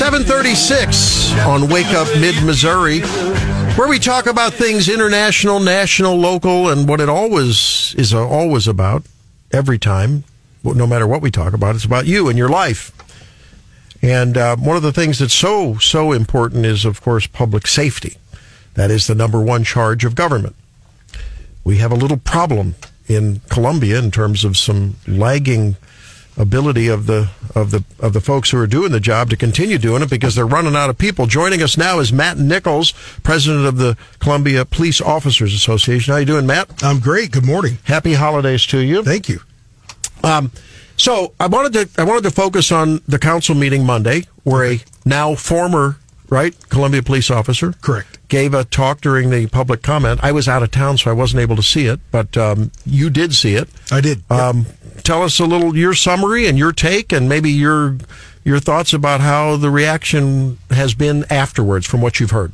736 on Wake Up Mid Missouri, where we talk about things international, national, local, and what it always is always about every time, no matter what we talk about, it's about you and your life. And uh, one of the things that's so, so important is, of course, public safety. That is the number one charge of government. We have a little problem in Columbia in terms of some lagging ability of the of the of the folks who are doing the job to continue doing it because they're running out of people. Joining us now is Matt Nichols, president of the Columbia Police Officers Association. How are you doing, Matt? I'm great. Good morning. Happy holidays to you. Thank you. Um, so I wanted to I wanted to focus on the council meeting Monday, where a now former right Columbia police officer correct gave a talk during the public comment. I was out of town, so I wasn't able to see it, but um, you did see it. I did. Um, tell us a little your summary and your take, and maybe your your thoughts about how the reaction has been afterwards from what you've heard.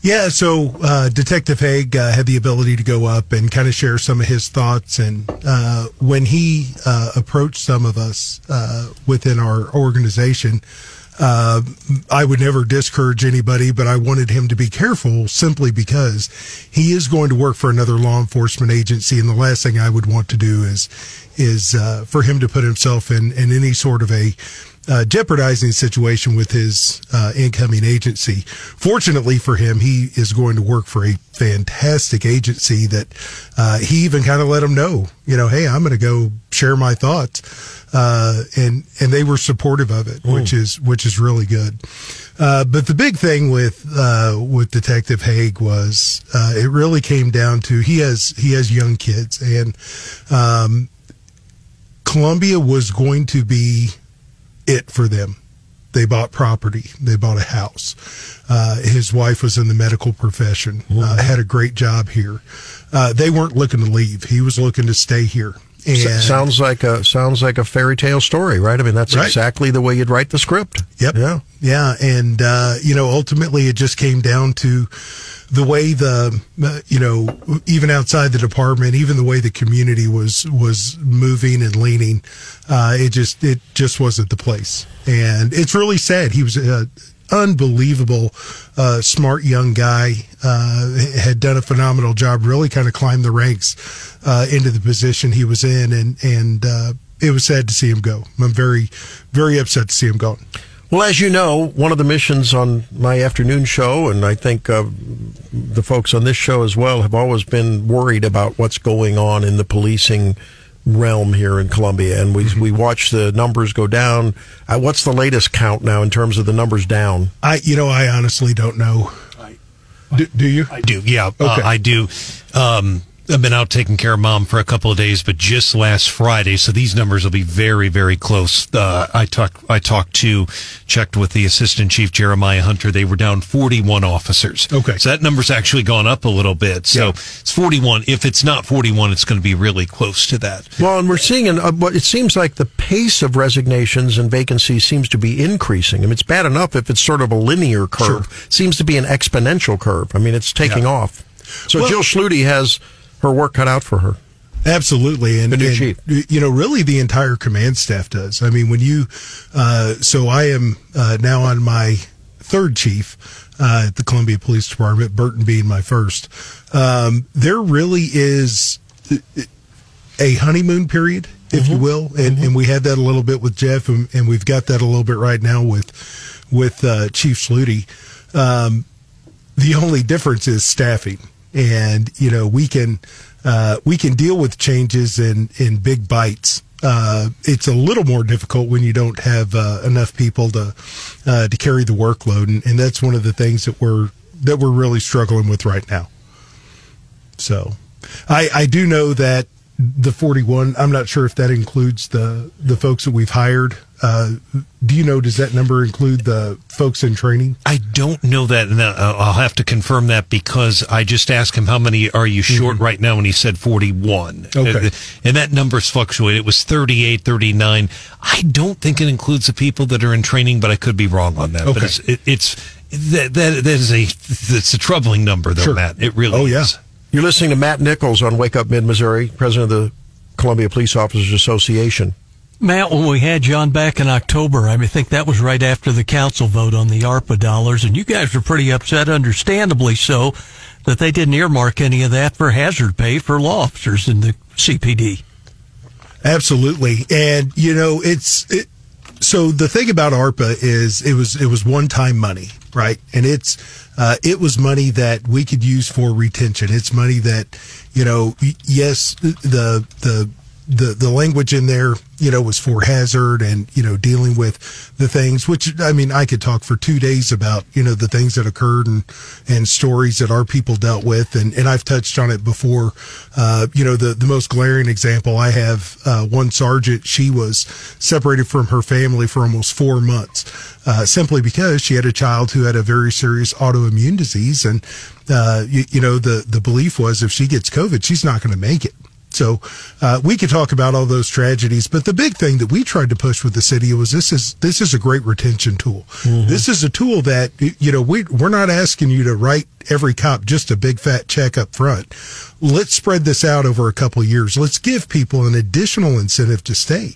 Yeah, so uh, Detective Haig uh, had the ability to go up and kind of share some of his thoughts. And uh, when he uh, approached some of us uh, within our organization, uh, I would never discourage anybody, but I wanted him to be careful simply because he is going to work for another law enforcement agency, and the last thing I would want to do is is uh, for him to put himself in in any sort of a uh, jeopardizing situation with his uh, incoming agency. Fortunately for him, he is going to work for a fantastic agency that uh, he even kind of let him know, you know, hey, I'm going to go share my thoughts, uh, and and they were supportive of it, which is which is really good. Uh, but the big thing with uh, with Detective Haig was it really came down to he has he has young kids and. Um, Columbia was going to be it for them. They bought property. They bought a house. Uh, his wife was in the medical profession, uh, had a great job here. Uh, they weren't looking to leave. He was looking to stay here. And sounds like a sounds like a fairy tale story, right? I mean, that's right. exactly the way you'd write the script. Yep. Yeah. Yeah. And uh, you know, ultimately, it just came down to the way the uh, you know even outside the department even the way the community was was moving and leaning uh, it just it just wasn't the place. And it's really sad. He was a unbelievable uh, smart young guy uh, had done a phenomenal job really kind of climbed the ranks uh, into the position he was in. And and uh, it was sad to see him go. I'm very very upset to see him go well, as you know, one of the missions on my afternoon show, and I think uh, the folks on this show as well, have always been worried about what's going on in the policing realm here in Columbia. And we, mm-hmm. we watch the numbers go down. Uh, what's the latest count now in terms of the numbers down? I, you know, I honestly don't know. do, do, you? I do. Yeah, okay. uh, I do. Um, I've been out taking care of mom for a couple of days, but just last Friday, so these numbers will be very, very close. Uh, I talked, I talked to, checked with the assistant chief Jeremiah Hunter. They were down 41 officers. Okay, so that number's actually gone up a little bit. So yeah. it's 41. If it's not 41, it's going to be really close to that. Well, and we're seeing, an, uh, it seems like the pace of resignations and vacancies seems to be increasing. I mean, it's bad enough if it's sort of a linear curve. Sure. seems to be an exponential curve. I mean, it's taking yeah. off. So well, Jill Schlude has her work cut out for her. Absolutely, and, the new and, chief. You know, really, the entire command staff does. I mean, when you, uh, so I am uh, now on my third chief uh, at the Columbia Police Department, Burton being my first. Um, there really is a honeymoon period, if mm-hmm. you will, and, mm-hmm. and we had that a little bit with Jeff, and, and, we've got that a little bit right now with with uh, Chief Schlude. Um, the only difference is staffing and you know we can uh, we can deal with changes in in big bites. Uh, it's a little more difficult when you don't have uh, enough people to uh, to carry the workload, and, and that's one of the things that we're that we're really struggling with right now. So, I I do know that the 41 i'm not sure if that includes the the folks that we've hired uh, do you know does that number include the folks in training i don't know that and i'll have to confirm that because i just asked him how many are you short mm-hmm. right now and he said 41 okay and that number's fluctuated it was 38 39 i don't think it includes the people that are in training but i could be wrong on that okay. but it's, it, it's that, that that is a it's a troubling number though sure. matt it really is. oh yeah is. You're listening to Matt Nichols on Wake Up Mid Missouri, president of the Columbia Police Officers Association. Matt, when we had John back in October, I, think that was right after the council vote on the ARPA dollars, and you guys were pretty upset, understandably so, that they didn't earmark any of that for hazard pay for law officers in the CPD. Absolutely, and you know it's it, so the thing about ARPA is it was it was one time money, right? And it's uh, it was money that we could use for retention. It's money that you know, yes, the the the the language in there, you know, was for hazard and you know dealing with the things. Which I mean, I could talk for two days about you know the things that occurred and and stories that our people dealt with, and and I've touched on it before. Uh, you know, the the most glaring example I have uh, one sergeant. She was separated from her family for almost four months, uh, simply because she had a child who had a very serious autoimmune disease, and uh, you, you know the the belief was if she gets COVID, she's not going to make it. So uh, we could talk about all those tragedies, but the big thing that we tried to push with the city was this is this is a great retention tool. Mm-hmm. This is a tool that you know we we're not asking you to write every cop just a big fat check up front. Let's spread this out over a couple years. Let's give people an additional incentive to stay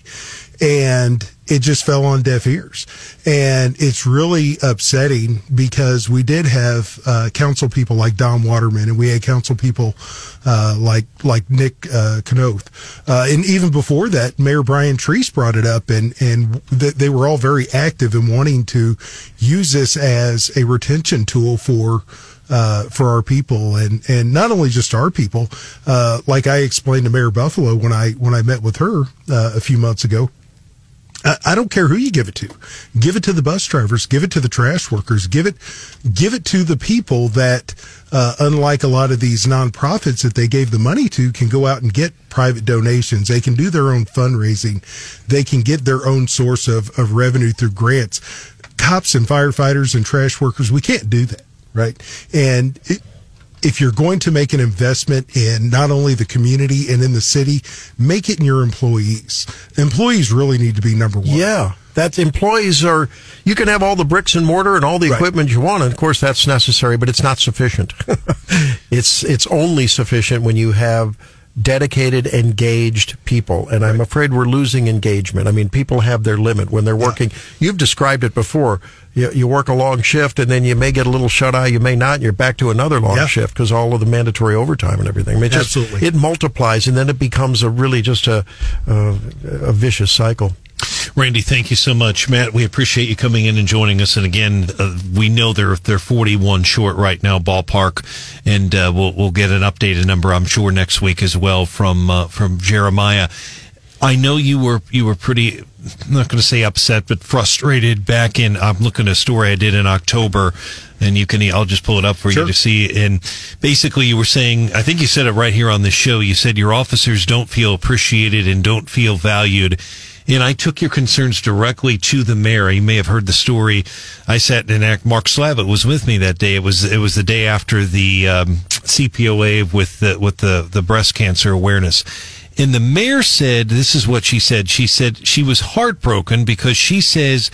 and it just fell on deaf ears. And it's really upsetting because we did have uh, council people like Don Waterman, and we had council people uh, like like Nick uh, Knoth, uh, and even before that, Mayor Brian Treece brought it up, and and th- they were all very active in wanting to use this as a retention tool for. Uh, for our people and and not only just our people, uh, like I explained to Mayor Buffaloe when I when I met with her uh, a few months ago, I don't care who you give it to. Give it to the bus drivers. Give it to the trash workers. Give it, give it to the people that, uh, unlike a lot of these nonprofits that they gave the money to, can go out and get private donations. They can do their own fundraising. They can get their own source of, of revenue through grants. Cops and firefighters and trash workers, we can't do that, right? And it, if you're going to make an investment in not only the community and in the city, make it in your employees. Employees really need to be number one. Yeah. That employees are, you can have all the bricks and mortar and all the right. equipment you want. And of course, that's necessary, but it's not sufficient. it's, it's only sufficient when you have dedicated, engaged people. And right. I'm afraid we're losing engagement. I mean, people have their limit when they're working. Yeah. You've described it before. You, you, work a long shift and then you may get a little shut eye, you may not, and you're back to another long yeah. shift because all of the mandatory overtime and everything. I mean, it just, Absolutely. It multiplies and then it becomes a really just a, a, a vicious cycle. Randy, thank you so much, Matt. We appreciate you coming in and joining us. And again, uh, we know they're they're 41 short right now, ballpark, and uh, we'll we'll get an updated number, I'm sure, next week as well from uh, from Jeremiah. I know you were you were pretty I'm not going to say upset, but frustrated back in. I'm looking at a story I did in October, and you can. I'll just pull it up for sure. you to see. And basically, you were saying, I think you said it right here on the show. You said your officers don't feel appreciated and don't feel valued and I took your concerns directly to the mayor. You may have heard the story. I sat in act. Mark Slavitt was with me that day. It was it was the day after the um, CPOA with the with the the breast cancer awareness. And the mayor said, this is what she said. She said she was heartbroken because she says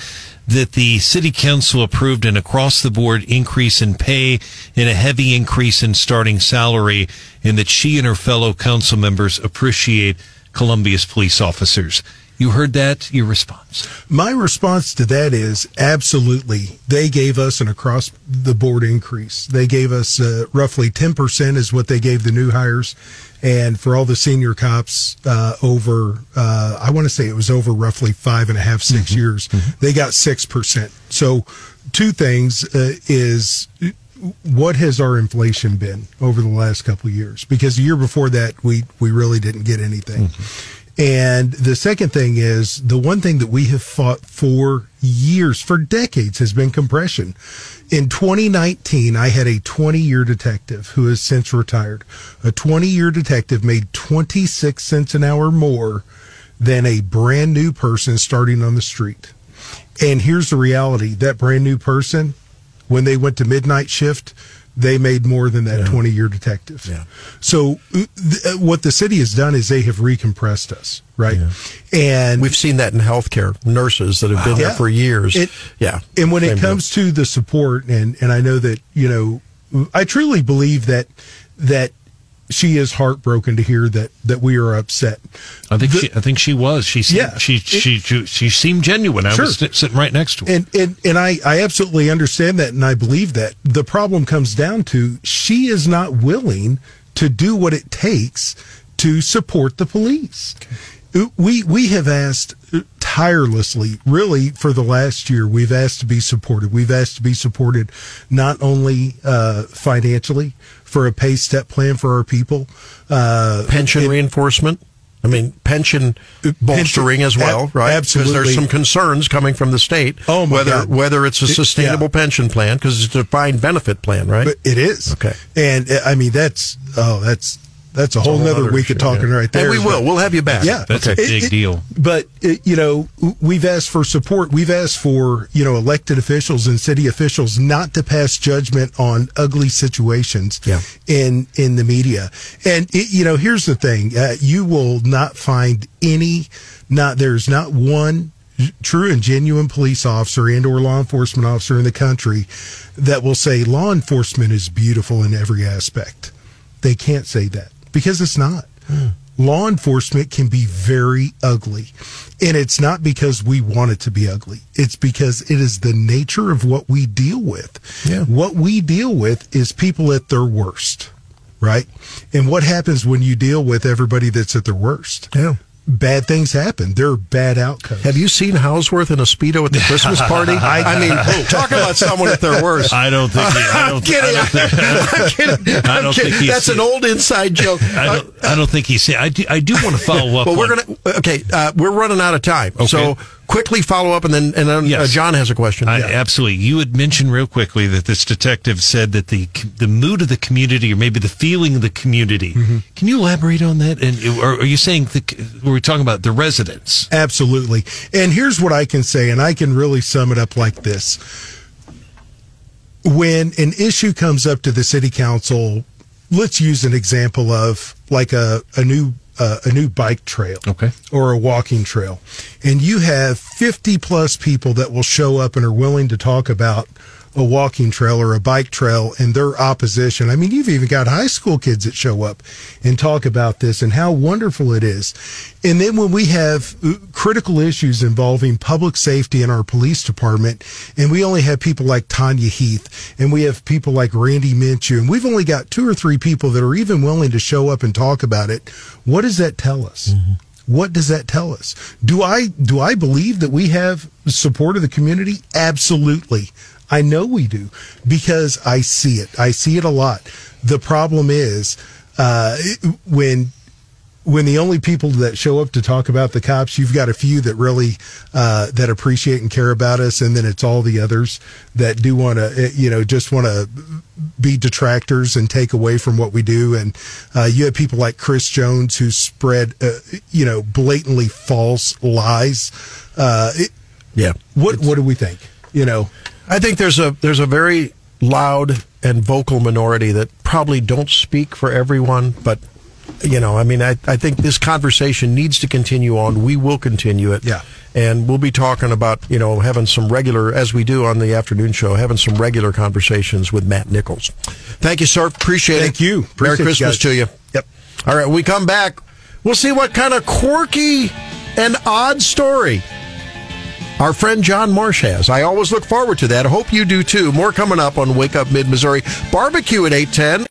that the city council approved an across the board increase in pay and a heavy increase in starting salary and that she and her fellow council members appreciate Columbia's police officers. You heard that? Your response? My response to that is absolutely. They gave us an across the board increase. They gave us uh, roughly 10% is what they gave the new hires. And for all the senior cops, uh, over, uh, I want to say it was over roughly five and a half, six mm-hmm. years, mm-hmm. they got 6%. So two things uh, is what has our inflation been over the last couple of years? Because the year before that, we, we really didn't get anything. Mm-hmm. And the second thing is the one thing that we have fought for years, for decades, has been compression. In 2019, I had a 20 year detective who has since retired. A 20 year detective made 26 cents an hour more than a brand new person starting on the street. And here's the reality that brand new person, when they went to midnight shift, they made more than that 20 yeah. year detective. Yeah. So uh, th- uh, what the city has done is they have recompressed us, right? Yeah. And we've seen that in healthcare nurses that have been there for years. It, yeah. And when it comes deal. to the support and and I know that, you know, I truly believe that that she is heartbroken to hear that that we are upset. I think The- she, I think she was. She seemed, Yeah. she, she she she seemed genuine. I Sure. was sitting right next to her. And, and and I, I absolutely understand that and I believe that. The problem comes down to she is not willing to do what it takes to support the police. We we have asked tirelessly, really, for the last year. We've asked to be supported. We've asked to be supported not only uh, financially for a pay step plan for our people, uh, pension it- reinforcement. I mean, pension bolstering as well, Ab- right? Because there's some concerns coming from the state. Oh, my whether God. whether it's a It- sustainable yeah. pension plan because it's a defined benefit plan, right? But it is. Okay. And I mean, that's, oh, that's, that's a whole whole other week issue, of talking yeah. right there. And we will. But- We'll have you back. Yeah. That's a big deal. But, uh, you know, we've asked for support. We've asked for, you know, elected officials and city officials not to pass judgment on ugly situations Yeah. in, in the media. And, it, you know, here's the thing. Uh, you will not find any, not, there's not one true and genuine police officer and or law enforcement officer in the country that will say law enforcement is beautiful in every aspect. They can't say that because it's not. Law enforcement can be very ugly. And it's not because we want it to be ugly. It's because it is the nature of what we deal with. Yeah. What we deal with is people at their worst, right? And what happens when you deal with everybody that's at their worst? Yeah. Bad things happen. There are bad outcomes. Have you seen Houseworth in a speedo at the Christmas party? I, mean, talk about someone at their worst. I don't think. He, I I'm don't, kidding. I don't think, I'm kidding. I I'm don't kidding. think he's- That's an old inside joke. I don't, I don't think he said. I do, I do want to follow up. But we're on- gonna okay. Uh, we're running out of time, Okay. so quickly follow up, and then and then uh, John has a question. I, Yeah. Absolutely. You had mentioned real quickly that this detective said that the the mood of the community, or maybe the feeling of the community. Mm-hmm. Can you elaborate on that? And or are you saying the, were we talking about the residents? Absolutely. And here's what I can say, and I can really sum it up like this. When an issue comes up to the city council, let's use an example of like a, a new uh, a new bike trail Okay. or a walking trail and you have 50 plus people that will show up and are willing to talk about a walking trail or a bike trail and their opposition. I mean, you've even got high school kids that show up and talk about this and how wonderful it is. And then when we have uh, critical issues involving public safety in our police department, and we only have people like Tanya Heath, and we have people like Randy Minshew, and we've only got two or three people that are even willing to show up and talk about it, what does that tell us? What does that tell us? Do I do I believe that we have support of the community? Absolutely. I know we do because I see it. I see it a lot. The problem is uh, when when the only people that show up to talk about the cops, you've got a few that really uh, that appreciate and care about us, and then it's all the others that do want to, you know, just want to be detractors and take away from what we do. And uh, you have people like Chris Jones who spread, uh, you know, blatantly false lies. Uh, it, yeah. what what do we think? You know, I think there's a there's a very loud and vocal minority that probably don't speak for everyone, but you know, I mean, I, I think this conversation needs to continue on. We will continue it. Yeah. And we'll be talking about, you know, having some regular, as we do on the afternoon show, having some regular conversations with Matt Nichols. Thank you, sir. Appreciate it. Thank you. Merry Appreciate Christmas guys. to you. Yep. All right. We come back, we'll see what kind of quirky and odd story our friend John Marsh has. I always look forward to that. Hope you do too. More coming up on Wake Up Mid Missouri. Barbecue at 810.